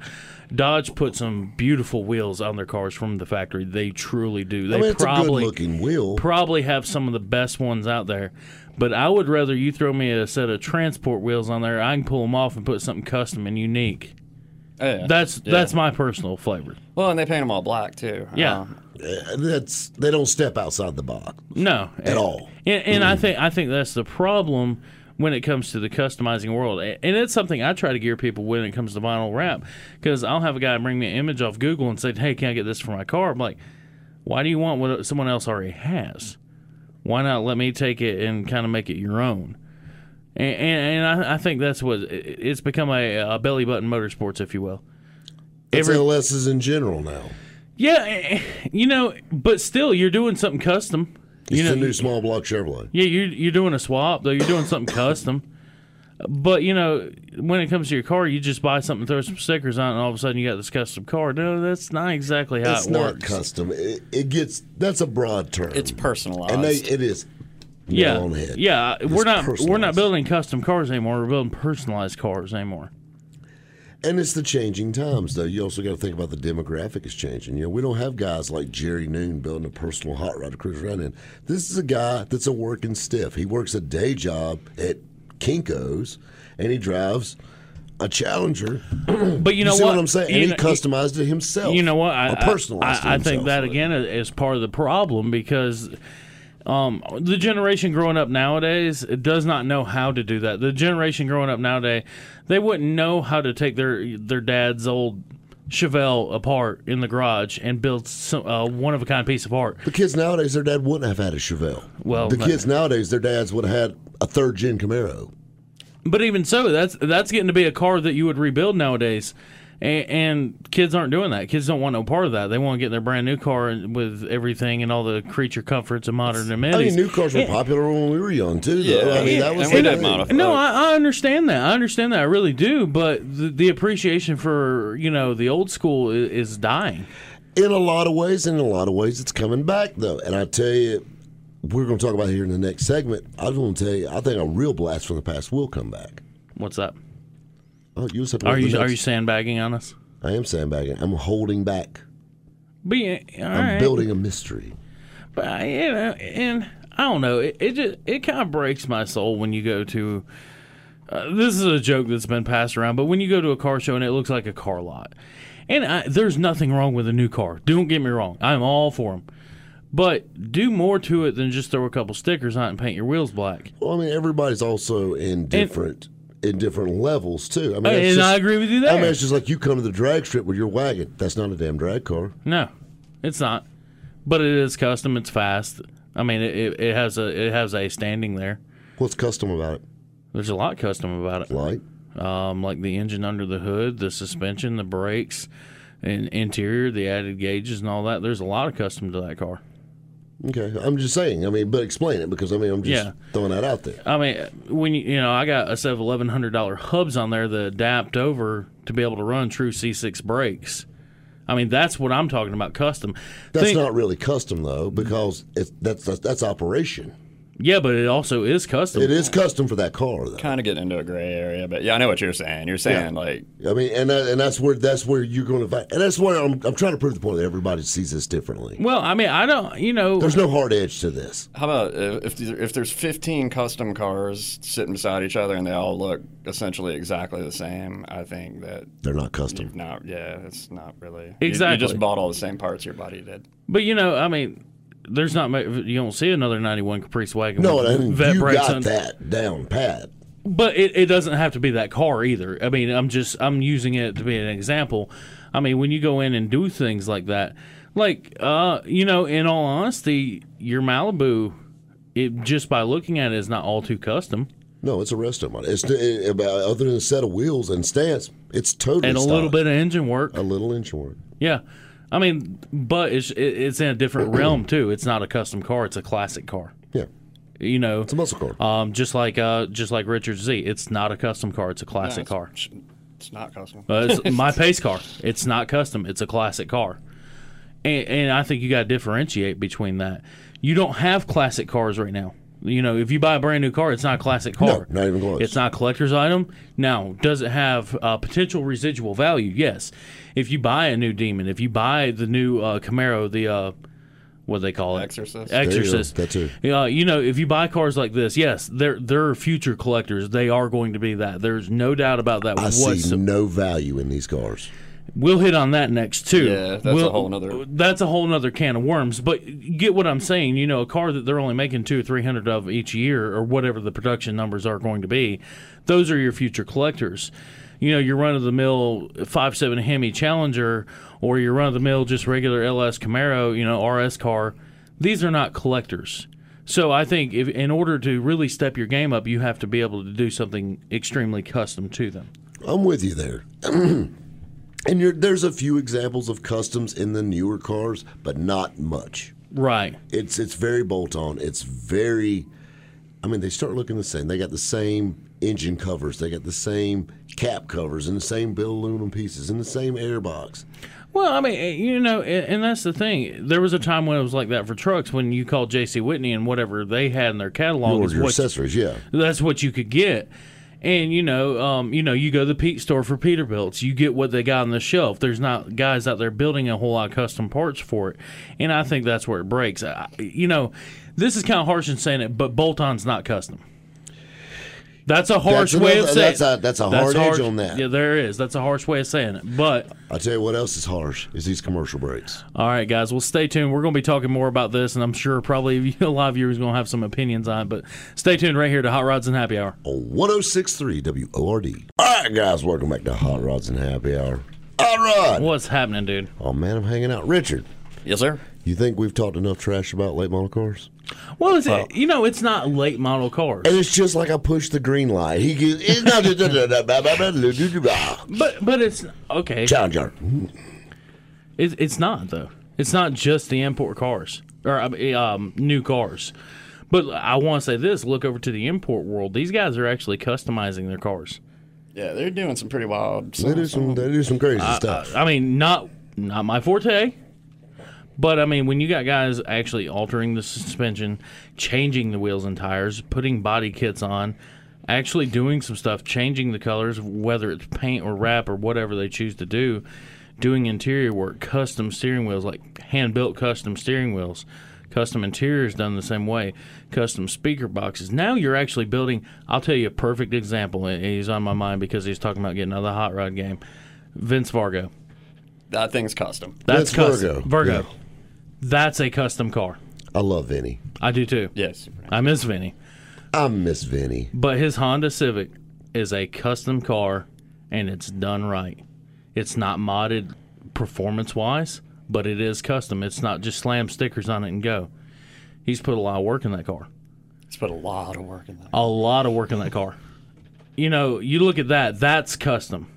Speaker 2: Dodge put some beautiful wheels on their cars from the factory. They truly do. They
Speaker 1: I mean, it's a good
Speaker 2: probably
Speaker 1: looking wheel.
Speaker 2: probably have some of the best ones out there. But I would rather you throw me a set of transport wheels on there. I can pull them off and put something custom and unique.
Speaker 3: Oh, yeah.
Speaker 2: That's
Speaker 3: Yeah.
Speaker 2: that's my personal flavor.
Speaker 3: well, and they paint them all black too.
Speaker 2: Yeah.
Speaker 3: Uh,
Speaker 1: Uh, that's they don't step outside the box.
Speaker 2: No,
Speaker 1: At all.
Speaker 2: And, and I think I think that's the problem when it comes to the customizing world, and it's something I try to gear people when it comes to vinyl wrap, because I'll have a guy bring me an image off Google and say, "Hey, can I get this for my car?" I'm like, "Why do you want what someone else already has? Why not let me take it and kind of make it your own?" And, and, and I, I think that's what it's become a, a belly button motorsports, if you will.
Speaker 1: It's
Speaker 2: Every-
Speaker 1: LS's in general now.
Speaker 2: Yeah, you know, but still, you're doing something custom.
Speaker 1: It's
Speaker 2: you know,
Speaker 1: the new small block Chevrolet.
Speaker 2: Yeah, you're you're doing a swap though. You're doing something custom. But you know, when it comes to your car, you just buy something, throw some stickers on, it, and all of a sudden you got this custom car. No, that's not exactly how
Speaker 1: It's
Speaker 2: it
Speaker 1: not
Speaker 2: works.
Speaker 1: custom. It, it gets that's a broad term.
Speaker 3: It's personalized.
Speaker 1: and they, it is.
Speaker 2: yeah,
Speaker 1: nail on the head.
Speaker 2: yeah.
Speaker 1: It's
Speaker 2: We're not we're not building custom cars anymore. We're building personalized cars anymore.
Speaker 1: And it's the changing times, though. You also got to think about the demographic is changing. You know, we don't have guys like Jerry Noon building a personal hot rod to cruise around in. This is a guy that's a working stiff. He works a day job at Kinko's, and he drives a Challenger. [CLEARS THROAT]
Speaker 2: But you know
Speaker 1: see
Speaker 2: what?
Speaker 1: what I'm saying? And
Speaker 2: You
Speaker 1: he
Speaker 2: know-
Speaker 1: customized it himself.
Speaker 2: You know what? I,
Speaker 1: personalized
Speaker 2: I, I
Speaker 1: it
Speaker 2: think that again is part of the problem because um, the generation growing up nowadays does not know how to do that. The generation growing up nowadays, they wouldn't know how to take their their dad's old Chevelle apart in the garage and build some uh, one of a kind piece of art.
Speaker 1: The kids nowadays, their dad wouldn't have had a Chevelle.
Speaker 2: Well,
Speaker 1: the kids nowadays, their dads would have had a third gen Camaro.
Speaker 2: But even so, that's that's getting to be a car that you would rebuild nowadays. And, and kids aren't doing that. Kids don't want no part of that. They want to get their brand new car with everything and all the creature comforts and modern
Speaker 1: I
Speaker 2: amenities.
Speaker 1: mean, new cars were popular when we were young too. Though.
Speaker 3: Yeah,
Speaker 1: I mean,
Speaker 3: yeah,
Speaker 1: that was
Speaker 3: and we
Speaker 1: the
Speaker 3: did modify.
Speaker 2: No, I, I understand that. I understand that. I really do. But the, the appreciation for you know the old school is, is dying.
Speaker 1: in a lot of ways, in a lot of ways, it's coming back though. And I tell you, we're going to talk about it here in the next segment. I was going to tell you, I think a real blast from the past will come back.
Speaker 2: What's that?
Speaker 1: Oh, you just have
Speaker 2: Are you are you sandbagging on us?
Speaker 1: I am sandbagging. I'm holding back.
Speaker 2: All
Speaker 1: I'm
Speaker 2: right.
Speaker 1: building a mystery.
Speaker 2: But I- you know, and I don't know. It, it just it kind of breaks my soul when you go to. Uh, this is a joke that's been passed around, but when you go to a car show and it looks like a car lot, and I, there's nothing wrong with a new car. Don't get me wrong. I'm all for them. But do more to it than just throw a couple stickers on it and paint your wheels black.
Speaker 1: Well, I mean, everybody's also in different in different levels too. I mean,
Speaker 2: And
Speaker 1: just-
Speaker 2: I agree with you
Speaker 1: that
Speaker 2: I
Speaker 1: mean, it's just like you come to the drag strip with your wagon. That's not a damn drag car.
Speaker 2: No, it's not. But it is custom. It's fast. I mean, it, it, it has a it has a standing there.
Speaker 1: What's custom about it?
Speaker 2: There's a lot custom about it.
Speaker 1: Like,
Speaker 2: um, like the engine under the hood, the suspension, the brakes, and interior, the added gauges, and all that. There's a lot of custom to that car.
Speaker 1: Okay, I'm just saying. I mean, but explain it because I mean, I'm just
Speaker 2: Yeah.
Speaker 1: throwing that out there.
Speaker 2: I mean, when you you know, I got a set of eleven hundred dollar hubs on there that adapt over to be able to run true C6 brakes. I mean, that's what I'm talking about. Custom.
Speaker 1: That's
Speaker 2: Think-
Speaker 1: not really custom though, because it's that's that's, that's operation.
Speaker 2: Yeah, but it also is custom.
Speaker 1: It is custom for that car though.
Speaker 3: Kind of getting into a gray area, but yeah, I know what you're saying. You're saying like
Speaker 1: I mean, and that, and that's where that's where you're going to find, and that's where I'm, I'm trying to prove the point that everybody sees this differently.
Speaker 2: Well, I mean, I don't. You know,
Speaker 1: There's no hard edge to this.
Speaker 3: How about uh, if if there- if there's 15 custom cars sitting beside each other and they all look essentially exactly the same? I think that
Speaker 1: They're not custom.
Speaker 3: not. Yeah, it's not really. you-
Speaker 2: Exactly.
Speaker 3: You, just bought all the same parts your buddy did.
Speaker 2: but you know, I mean, there's not. You don't see another '91 Caprice wagon.
Speaker 1: No, and
Speaker 2: vet
Speaker 1: you got
Speaker 2: on-
Speaker 1: that down pat.
Speaker 2: But it, it doesn't have to be that car either. I mean, I'm just I'm using it to be an example. I mean, when you go in and do things like that, like uh, you know, in all honesty, your Malibu, it just by looking at it is not all too custom,
Speaker 1: No, it's a mod. It's it, about other than a set of wheels and stance, it's totally
Speaker 2: and a
Speaker 1: stock.
Speaker 2: little bit of engine work.
Speaker 1: a little engine work.
Speaker 2: Yeah, I mean, but it's it's in a different [CLEARS THROAT] realm too. It's not a custom car; it's a classic car.
Speaker 1: Yeah,
Speaker 2: You know,
Speaker 1: it's a muscle car.
Speaker 2: um, just like uh, just like Richard Z, it's not a custom car; it's a classic
Speaker 3: Yeah,
Speaker 2: car.
Speaker 3: it's, It's not custom.
Speaker 2: Uh, it's [LAUGHS] my pace car. It's not custom. It's a classic car, and, and I think you got to differentiate between that. You don't have classic cars right now. You know, if you buy a brand new car, it's not a classic car.
Speaker 1: No, not even close.
Speaker 2: It's not a collector's item. Now, does it have uh, potential residual value? Yes. If you buy a new Demon, if you buy the new uh, Camaro, the uh, what do they call it?
Speaker 3: Exorcist.
Speaker 1: you go.
Speaker 2: Exorcist.
Speaker 1: That too.
Speaker 2: Uh, you know, if you buy cars like this, yes, they're they're future collectors. They are going to be that. There's no doubt about that.
Speaker 1: I see
Speaker 2: whatsoever.
Speaker 1: no value in these cars.
Speaker 2: We'll hit on that next too.
Speaker 3: Yeah, that's a
Speaker 2: We'll-
Speaker 3: whole nother-
Speaker 2: That's a whole nother can of worms. But get what I'm saying. You know, a car that they're only making two or three hundred of each year, or whatever the production numbers are going to be. Those are your future collectors. You know, your run of the mill five seven Hemi Challenger, or your run of the mill just regular LS Camaro, you know, RS car. These are not collectors. So I think if in order to really step your game up, you have to be able to do something extremely custom to them.
Speaker 1: I'm with you there. [CLEARS THROAT] and you're, there's a few examples of customs in the newer cars, but not much.
Speaker 2: Right.
Speaker 1: It's it's very bolt on. It's very. I mean, they start looking the same. They got the same engine covers. They got the same cap covers and the same billet aluminum pieces and the same airbox.
Speaker 2: Well, I mean, eh, you know, and that's the thing. There was a time when it was like that for trucks when you called J.C. Whitney and whatever they had in their catalog
Speaker 1: Or
Speaker 2: is
Speaker 1: your accessories, yeah.
Speaker 2: that's what you could get. And you know, um, you know, you go to the Pete store for Peterbilts, you get what they got on the shelf. There's not guys out there building a whole lot of custom parts for it, and I think that's where it breaks. I, you know, this is kind of harsh in saying it, but bolt-on's not custom. That's a harsh
Speaker 1: That's
Speaker 2: way
Speaker 1: another-
Speaker 2: of saying.
Speaker 1: that's a- that's a hard edge on that.
Speaker 2: Yeah, there is. That's a harsh way of saying it, but.
Speaker 1: I tell you what else is harsh is these commercial breaks.
Speaker 2: All right, guys. Well, stay tuned. We're going to be talking more about this, and I'm sure probably [LAUGHS] a lot of viewers going to have some opinions on it. But stay tuned right here to Hot Rods and Happy Hour.
Speaker 1: on 1063 WORD. All right, guys, welcome back to Hot Rods and Happy Hour. Odd Rod.
Speaker 2: What's happening, dude?
Speaker 1: Oh, man, I'm hanging out. Richard,
Speaker 3: Yes, sir.
Speaker 1: You think we've talked enough trash about late model cars?
Speaker 2: Well, it's, you know, it's not late model cars,
Speaker 1: And it's just like I pushed the green light. He gives, it's not just
Speaker 2: but but it's okay.
Speaker 1: Challenger.
Speaker 2: It's it's not though. It's not just the import cars or um, new cars. But I want to say this: look over to the import world. These guys are actually customizing their cars.
Speaker 3: Yeah, they're doing some pretty wild
Speaker 1: They do
Speaker 3: stuff.
Speaker 1: some, they do some crazy stuff.
Speaker 2: I mean, not not my forte. But I mean, when you got guys actually altering the suspension, changing the wheels and tires, putting body kits on, actually doing some stuff, changing the colors, whether it's paint or wrap or whatever they choose to do, doing interior work, custom steering wheels, like hand built custom steering wheels, custom interiors done the same way, custom speaker boxes. Now you're actually building. I'll tell you a perfect example. He's on my mind because he's talking about getting another hot rod game. Vince Vargo.
Speaker 3: That thing's custom.
Speaker 2: That's
Speaker 1: Vince
Speaker 2: custom.
Speaker 1: Virgo.
Speaker 2: Virgo.
Speaker 1: Yeah.
Speaker 2: That's a custom car.
Speaker 1: I love Vinny.
Speaker 2: I do too.
Speaker 3: Yes.
Speaker 2: I miss Vinny.
Speaker 1: I miss Vinny.
Speaker 2: But his Honda Civic is a custom car and it's done right. It's not modded performance wise, but it is custom. It's not just slam stickers on it and go. He's put a lot of work in that car.
Speaker 3: It's put a lot of work in that.
Speaker 2: A lot of work in that car. You know, you look at that, that's custom.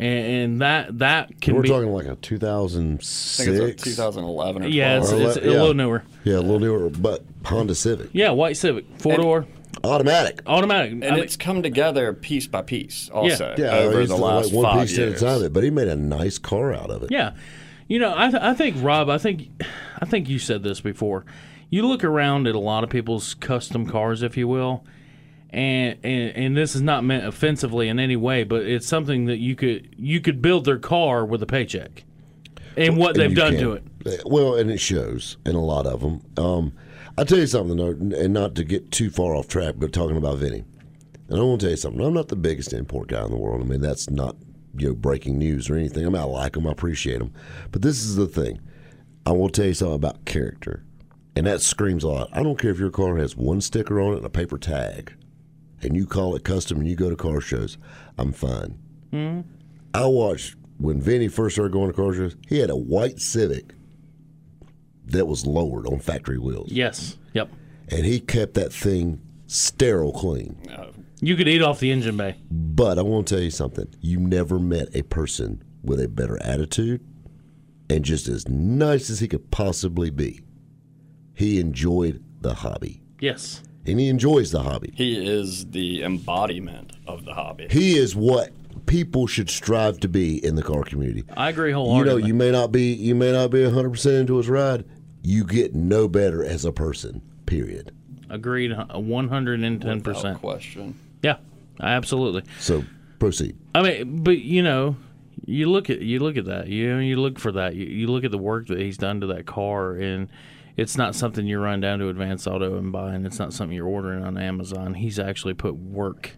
Speaker 2: And, and that that can
Speaker 1: We're
Speaker 2: be
Speaker 1: talking like a
Speaker 3: I think
Speaker 1: 2006.
Speaker 3: it's like 2011 or 12.
Speaker 2: Yeah, it's,
Speaker 1: Or
Speaker 2: it's
Speaker 1: le-
Speaker 2: a
Speaker 1: yeah.
Speaker 2: little newer.
Speaker 1: Yeah, a little newer, but Honda Civic.
Speaker 2: Yeah, white Civic, four door,
Speaker 1: Automatic.
Speaker 2: automatic.
Speaker 3: and
Speaker 2: I mean,
Speaker 3: it's come together piece by piece also
Speaker 1: Yeah,
Speaker 3: over
Speaker 1: he's
Speaker 3: the
Speaker 1: like
Speaker 3: last
Speaker 1: one
Speaker 3: five
Speaker 1: piece
Speaker 3: years.
Speaker 1: at a time, but he made a nice car out of it.
Speaker 2: Yeah, you know, I, th- I think Rob, I think, I think you said this before. You look around at a lot of people's custom cars, if you will, and and, and this is not meant offensively in any way, but it's something that you could you could build their car with a paycheck, and what
Speaker 1: And
Speaker 2: they've done
Speaker 1: can.
Speaker 2: to it.
Speaker 1: Uh, Well, and it shows in a lot of them. Um, I'll tell you something, though, and not to get too far off track, but talking about Vinny. And I want to tell you something. I'm not the biggest import guy in the world. I mean, that's not you know breaking news or anything. I mean, I like them, I appreciate them, but this is the thing. I will tell you something about character, and that screams a lot. I don't care if your car has one sticker on it and a paper tag, and you call it custom and you go to car shows. I'm fine. hmm I watched when Vinny first started going to car shows. He had a white Civic that was lowered on factory wheels,
Speaker 2: Yes, yep.
Speaker 1: and he kept that thing sterile clean.
Speaker 2: You could eat off the engine bay.
Speaker 1: But I want to tell you something: you never met a person with a better attitude and just as nice as he could possibly be. He enjoyed the hobby,
Speaker 2: Yes,
Speaker 1: and he enjoys the hobby.
Speaker 3: He is the embodiment of the hobby.
Speaker 1: He is what people should strive to be in the car community.
Speaker 2: I agree wholeheartedly.
Speaker 1: you know, you may not be you may not be 100% into his ride. You get no better as a person. Period.
Speaker 2: Agreed, one hundred and ten
Speaker 3: Without
Speaker 2: percent.
Speaker 3: question.
Speaker 2: Yeah, absolutely.
Speaker 1: So proceed.
Speaker 2: I mean, but you know, you look at you look at that. You know, you look for that. You, you look at the work that he's done to that car, and it's not something you run down to Advanced Auto and buy, and it's not something you're ordering on Amazon. He's actually put work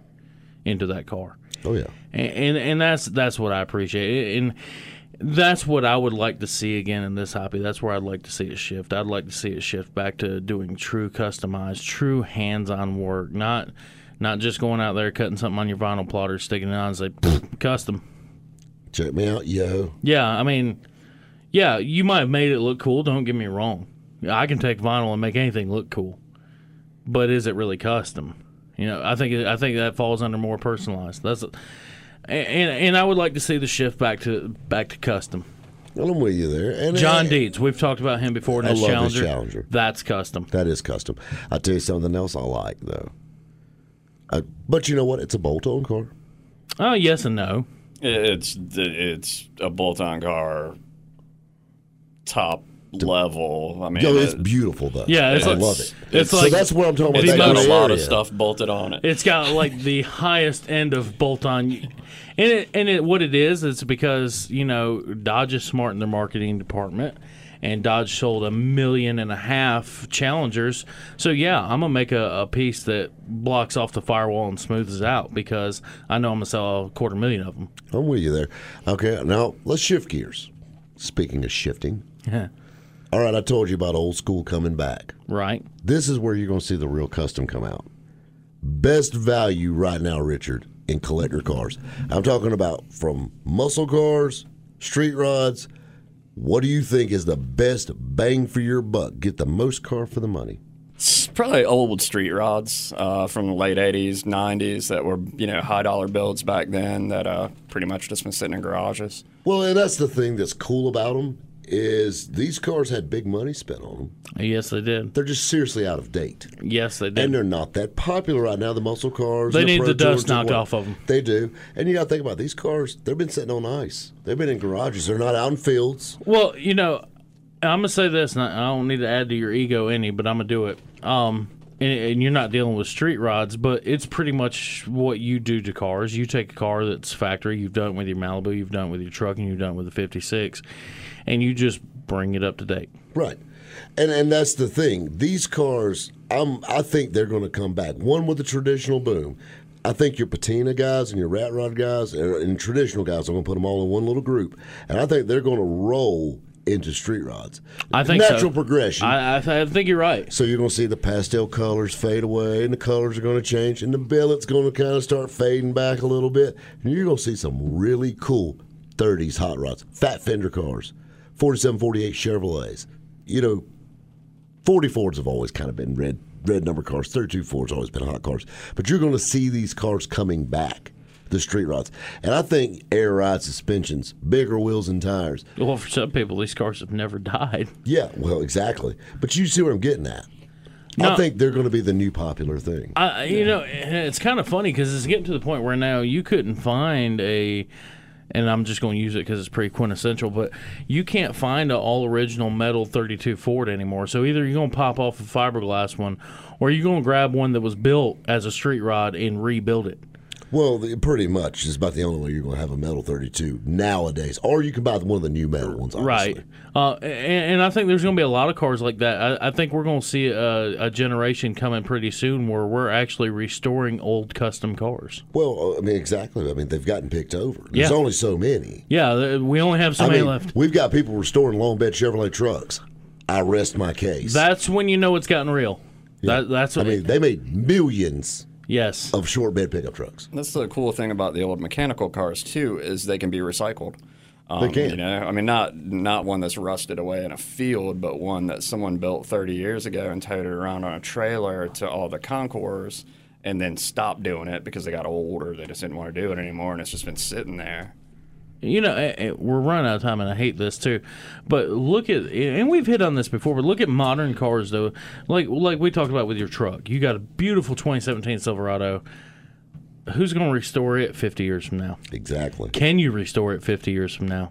Speaker 2: into that car,
Speaker 1: Oh yeah.
Speaker 2: and and, and that's that's what I appreciate, and that's what I would like to see again in this hobby. That's where I'd like to see it shift. I'd like to see it shift back to doing true customized, true hands-on work, not. Not just going out there cutting something on your vinyl plotter, sticking it on, and say custom.
Speaker 1: Check me out, yo.
Speaker 2: Yeah, I mean, yeah, you might have made it look cool. Don't get me wrong. I can take vinyl and make anything look cool, but is it really custom? You know, I think I think that falls under more personalized. That's, and and I would like to see the shift back to back to custom.
Speaker 1: Well, I'm with you there. And
Speaker 2: John
Speaker 1: uh,
Speaker 2: Dietz, we've talked about him before in
Speaker 1: I
Speaker 2: his
Speaker 1: love his
Speaker 2: Challenger.
Speaker 1: Challenger.
Speaker 2: That's custom.
Speaker 1: That is custom. I'll tell you something else I like though. Uh, but you know what? It's a bolt-on car.
Speaker 2: Oh yes and no.
Speaker 3: It's it's a bolt-on car, top level. I mean,
Speaker 1: Yo, it's
Speaker 3: it-
Speaker 1: beautiful though.
Speaker 2: Yeah, it's
Speaker 1: I
Speaker 2: like-
Speaker 1: love it.
Speaker 2: it's
Speaker 1: so
Speaker 2: like-
Speaker 1: that's what I'm talking about.
Speaker 2: it's
Speaker 1: That
Speaker 3: got
Speaker 2: got
Speaker 3: a
Speaker 1: gray
Speaker 3: lot of stuff bolted on it.
Speaker 2: It's got like the highest end of bolt-on, and it, and it, what it is, it's because you know Dodge is smart in their marketing department, and Dodge sold a million and a half Challengers. So yeah, I'm gonna make a, a piece that blocks off the firewall and smooths it out because I know I'm gonna sell a quarter million of them.
Speaker 1: I'm with you there. Okay, now let's shift gears. Speaking of shifting, [LAUGHS] all right, I told you about old school coming back.
Speaker 2: right?
Speaker 1: This is where you're going to see the real custom come out. Best value right now, Richard, in collector cars. I'm talking about from muscle cars, street rods. What do you think is the best bang for your buck? Get the most car for the money.
Speaker 3: It's probably old street rods uh, from the late '80s, '90s that were you know high dollar builds back then that uh, pretty much just been sitting in garages.
Speaker 1: Well, and that's the thing that's cool about them is these cars had big money spent on them.
Speaker 2: Yes, they did.
Speaker 1: They're just seriously out of date.
Speaker 2: Yes, they did.
Speaker 1: And they're not that popular right now. The muscle cars.
Speaker 2: They
Speaker 1: and
Speaker 2: need
Speaker 1: Pro
Speaker 2: the dust knocked
Speaker 1: what-
Speaker 2: off them.
Speaker 1: They do. And you got to think about it, these cars. They've been sitting on ice. They've been in garages. They're not out in fields.
Speaker 2: Well, you know, I'm gonna say this, and I I don't need to add to your ego any, but I'm gonna do it. Um, and, you're not dealing with street rods, but it's pretty much what you do to cars. You take a car that's factory, you've done it with your Malibu, you've done it with your truck, and you've done it with the 56, and you just bring it up to date.
Speaker 1: Right. And and that's the thing. These cars, I'm I think they're going to come back. One with the traditional boom. I think your patina guys and your rat rod guys and traditional guys, I'm going to put them all in one little group. And I think they're going to roll into street rods.
Speaker 2: I think so.
Speaker 1: natural progression.
Speaker 2: I, I, th- I think you're right.
Speaker 1: so you're going to see the pastel colors fade away, and the colors are going to change, and the billet's going to kind of start fading back a little bit, and you're going to see some really cool 30s hot rods, fat fender cars, 47, 48 Chevrolets. You know, 40 Fords have always kind of been red red number cars. 32 Fords always been hot cars, but you're going to see these cars coming back. The street rods, and I think air ride suspensions, bigger wheels and tires.
Speaker 2: Well, for some people, these cars have never died.
Speaker 1: Yeah, well, exactly. But you see where I'm getting at.
Speaker 2: No.
Speaker 1: I think they're going to be the new popular thing.
Speaker 2: I, you know, it's kind of funny because it's getting to the point where now you couldn't find a, and I'm just going to use it because it's pretty quintessential, but you can't find an all original metal 32 Ford anymore. So either you're going to pop off a fiberglass one, or you're going to grab one that was built as a street rod and rebuild it.
Speaker 1: Well, the- pretty much is about the only way you're going to have a metal 32 nowadays. Or you can buy one of the new metal ones, obviously.
Speaker 2: Right. Uh, and, and I think there's going to be a lot of cars like that. I, I think we're going to see a, a generation coming pretty soon where we're actually restoring old custom cars.
Speaker 1: Well, I mean, exactly. I mean, they've gotten picked over. There's
Speaker 2: Yeah.
Speaker 1: only so many.
Speaker 2: Yeah, we only have so
Speaker 1: I
Speaker 2: many
Speaker 1: mean,
Speaker 2: left.
Speaker 1: we've got people restoring long bed Chevrolet trucks. I rest my case.
Speaker 2: That's when you know it's gotten real. That, that's
Speaker 1: I mean, they made millions
Speaker 2: yes.
Speaker 1: of short bed pickup trucks.
Speaker 3: That's the cool thing about the old mechanical cars too is they can be recycled. Um,
Speaker 1: They can.
Speaker 3: You know, I mean, not not one that's rusted away in a field, but one that someone built 30 years ago and towed it around on a trailer to all the concours, and then stopped doing it because they got old or they just didn't want to do it anymore, and it's just been sitting there.
Speaker 2: You know, eh, eh, we're running out of time, and I hate this too. But look at, and we've hit on this before. But look at modern cars, though. Like like we talked about with your truck, you got a beautiful 2017 Silverado. Who's going to restore it 50 years from now?
Speaker 1: Exactly.
Speaker 2: Can you restore it 50 years from now?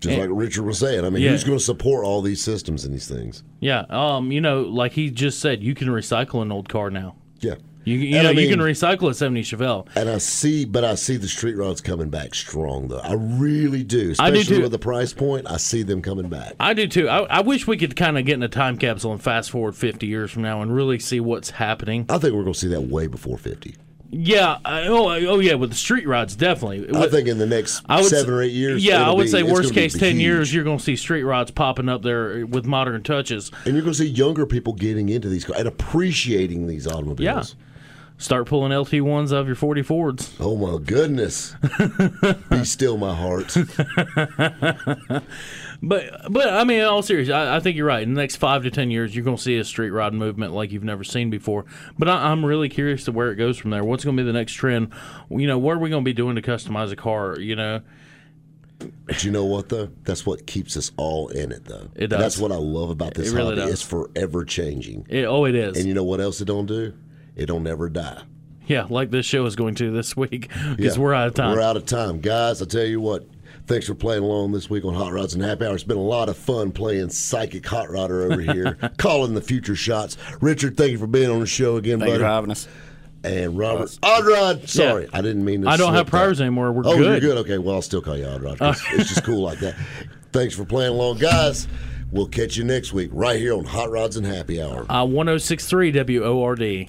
Speaker 1: Just like Richard was saying. I mean,
Speaker 2: Yeah.
Speaker 1: who's going to support all these systems and these things?
Speaker 2: Yeah, um, you know, like he just said, you can recycle an old car now.
Speaker 1: Yeah.
Speaker 2: You, you know,
Speaker 1: I
Speaker 2: you can recycle a 70 Chevelle.
Speaker 1: And I see, but I see the street rods coming back strong, though. I really do.
Speaker 2: I do
Speaker 1: Especially
Speaker 2: too.
Speaker 1: with the price point, I see them coming back.
Speaker 2: I do too. I, I wish we could kind of get in a time capsule and fast forward 50 years from now and really see what's happening.
Speaker 1: I think we're going to see that way before 50.
Speaker 2: Yeah. I, oh, oh, yeah. With the street rods, definitely.
Speaker 1: I
Speaker 2: With-
Speaker 1: think in the next
Speaker 2: I would
Speaker 1: seven or eight years.
Speaker 2: Yeah, I would
Speaker 1: be-
Speaker 2: say worst case ten
Speaker 1: huge.
Speaker 2: years, you're going to see street rods popping up there with modern touches.
Speaker 1: And you're going to see younger people getting into these cars and appreciating these automobiles.
Speaker 2: Start pulling LT ones of your 40 Fords.
Speaker 1: Oh my goodness! [LAUGHS] Be still, my heart. [LAUGHS]
Speaker 2: But but I mean, in all serious, I, I think you're right. In the next five to ten years, you're going to see a street rod movement like you've never seen before. But I, I'm really curious to where it goes from there. What's going to be the next trend? You know, what are we going to be doing to customize a car? You know,
Speaker 1: But you know what, though? That's what keeps us all in it, though.
Speaker 2: It
Speaker 1: And That's what I love about this
Speaker 2: It really
Speaker 1: hobby.
Speaker 2: does.
Speaker 1: It's forever changing.
Speaker 2: it, oh, it is.
Speaker 1: And you know what else it don't do? It don't never die.
Speaker 2: yeah, like this show is going to this week [LAUGHS] because
Speaker 1: Yeah.
Speaker 2: we're out of time.
Speaker 1: We're out of time. Guys, I tell you what, thanks for playing along this week on Hot Rods and Happy Hour. It's been a lot of fun playing Psychic Hot Rodder over here, [LAUGHS] calling the future shots. Richard, thank you for being on the show again,
Speaker 3: Thank you
Speaker 1: buddy.
Speaker 3: for having us.
Speaker 1: and Robert Odd Rod. Sorry, I didn't mean to.
Speaker 2: I don't have
Speaker 1: slip that.
Speaker 2: priors anymore. We're
Speaker 1: oh,
Speaker 2: good.
Speaker 1: you're good. Okay, well, I'll still call you Odd Rod. 'cause it's just cool like that. [LAUGHS] Thanks for playing along, guys. We'll catch you next week right here on Hot Rods and Happy Hour.
Speaker 2: Uh, 1063 WORD.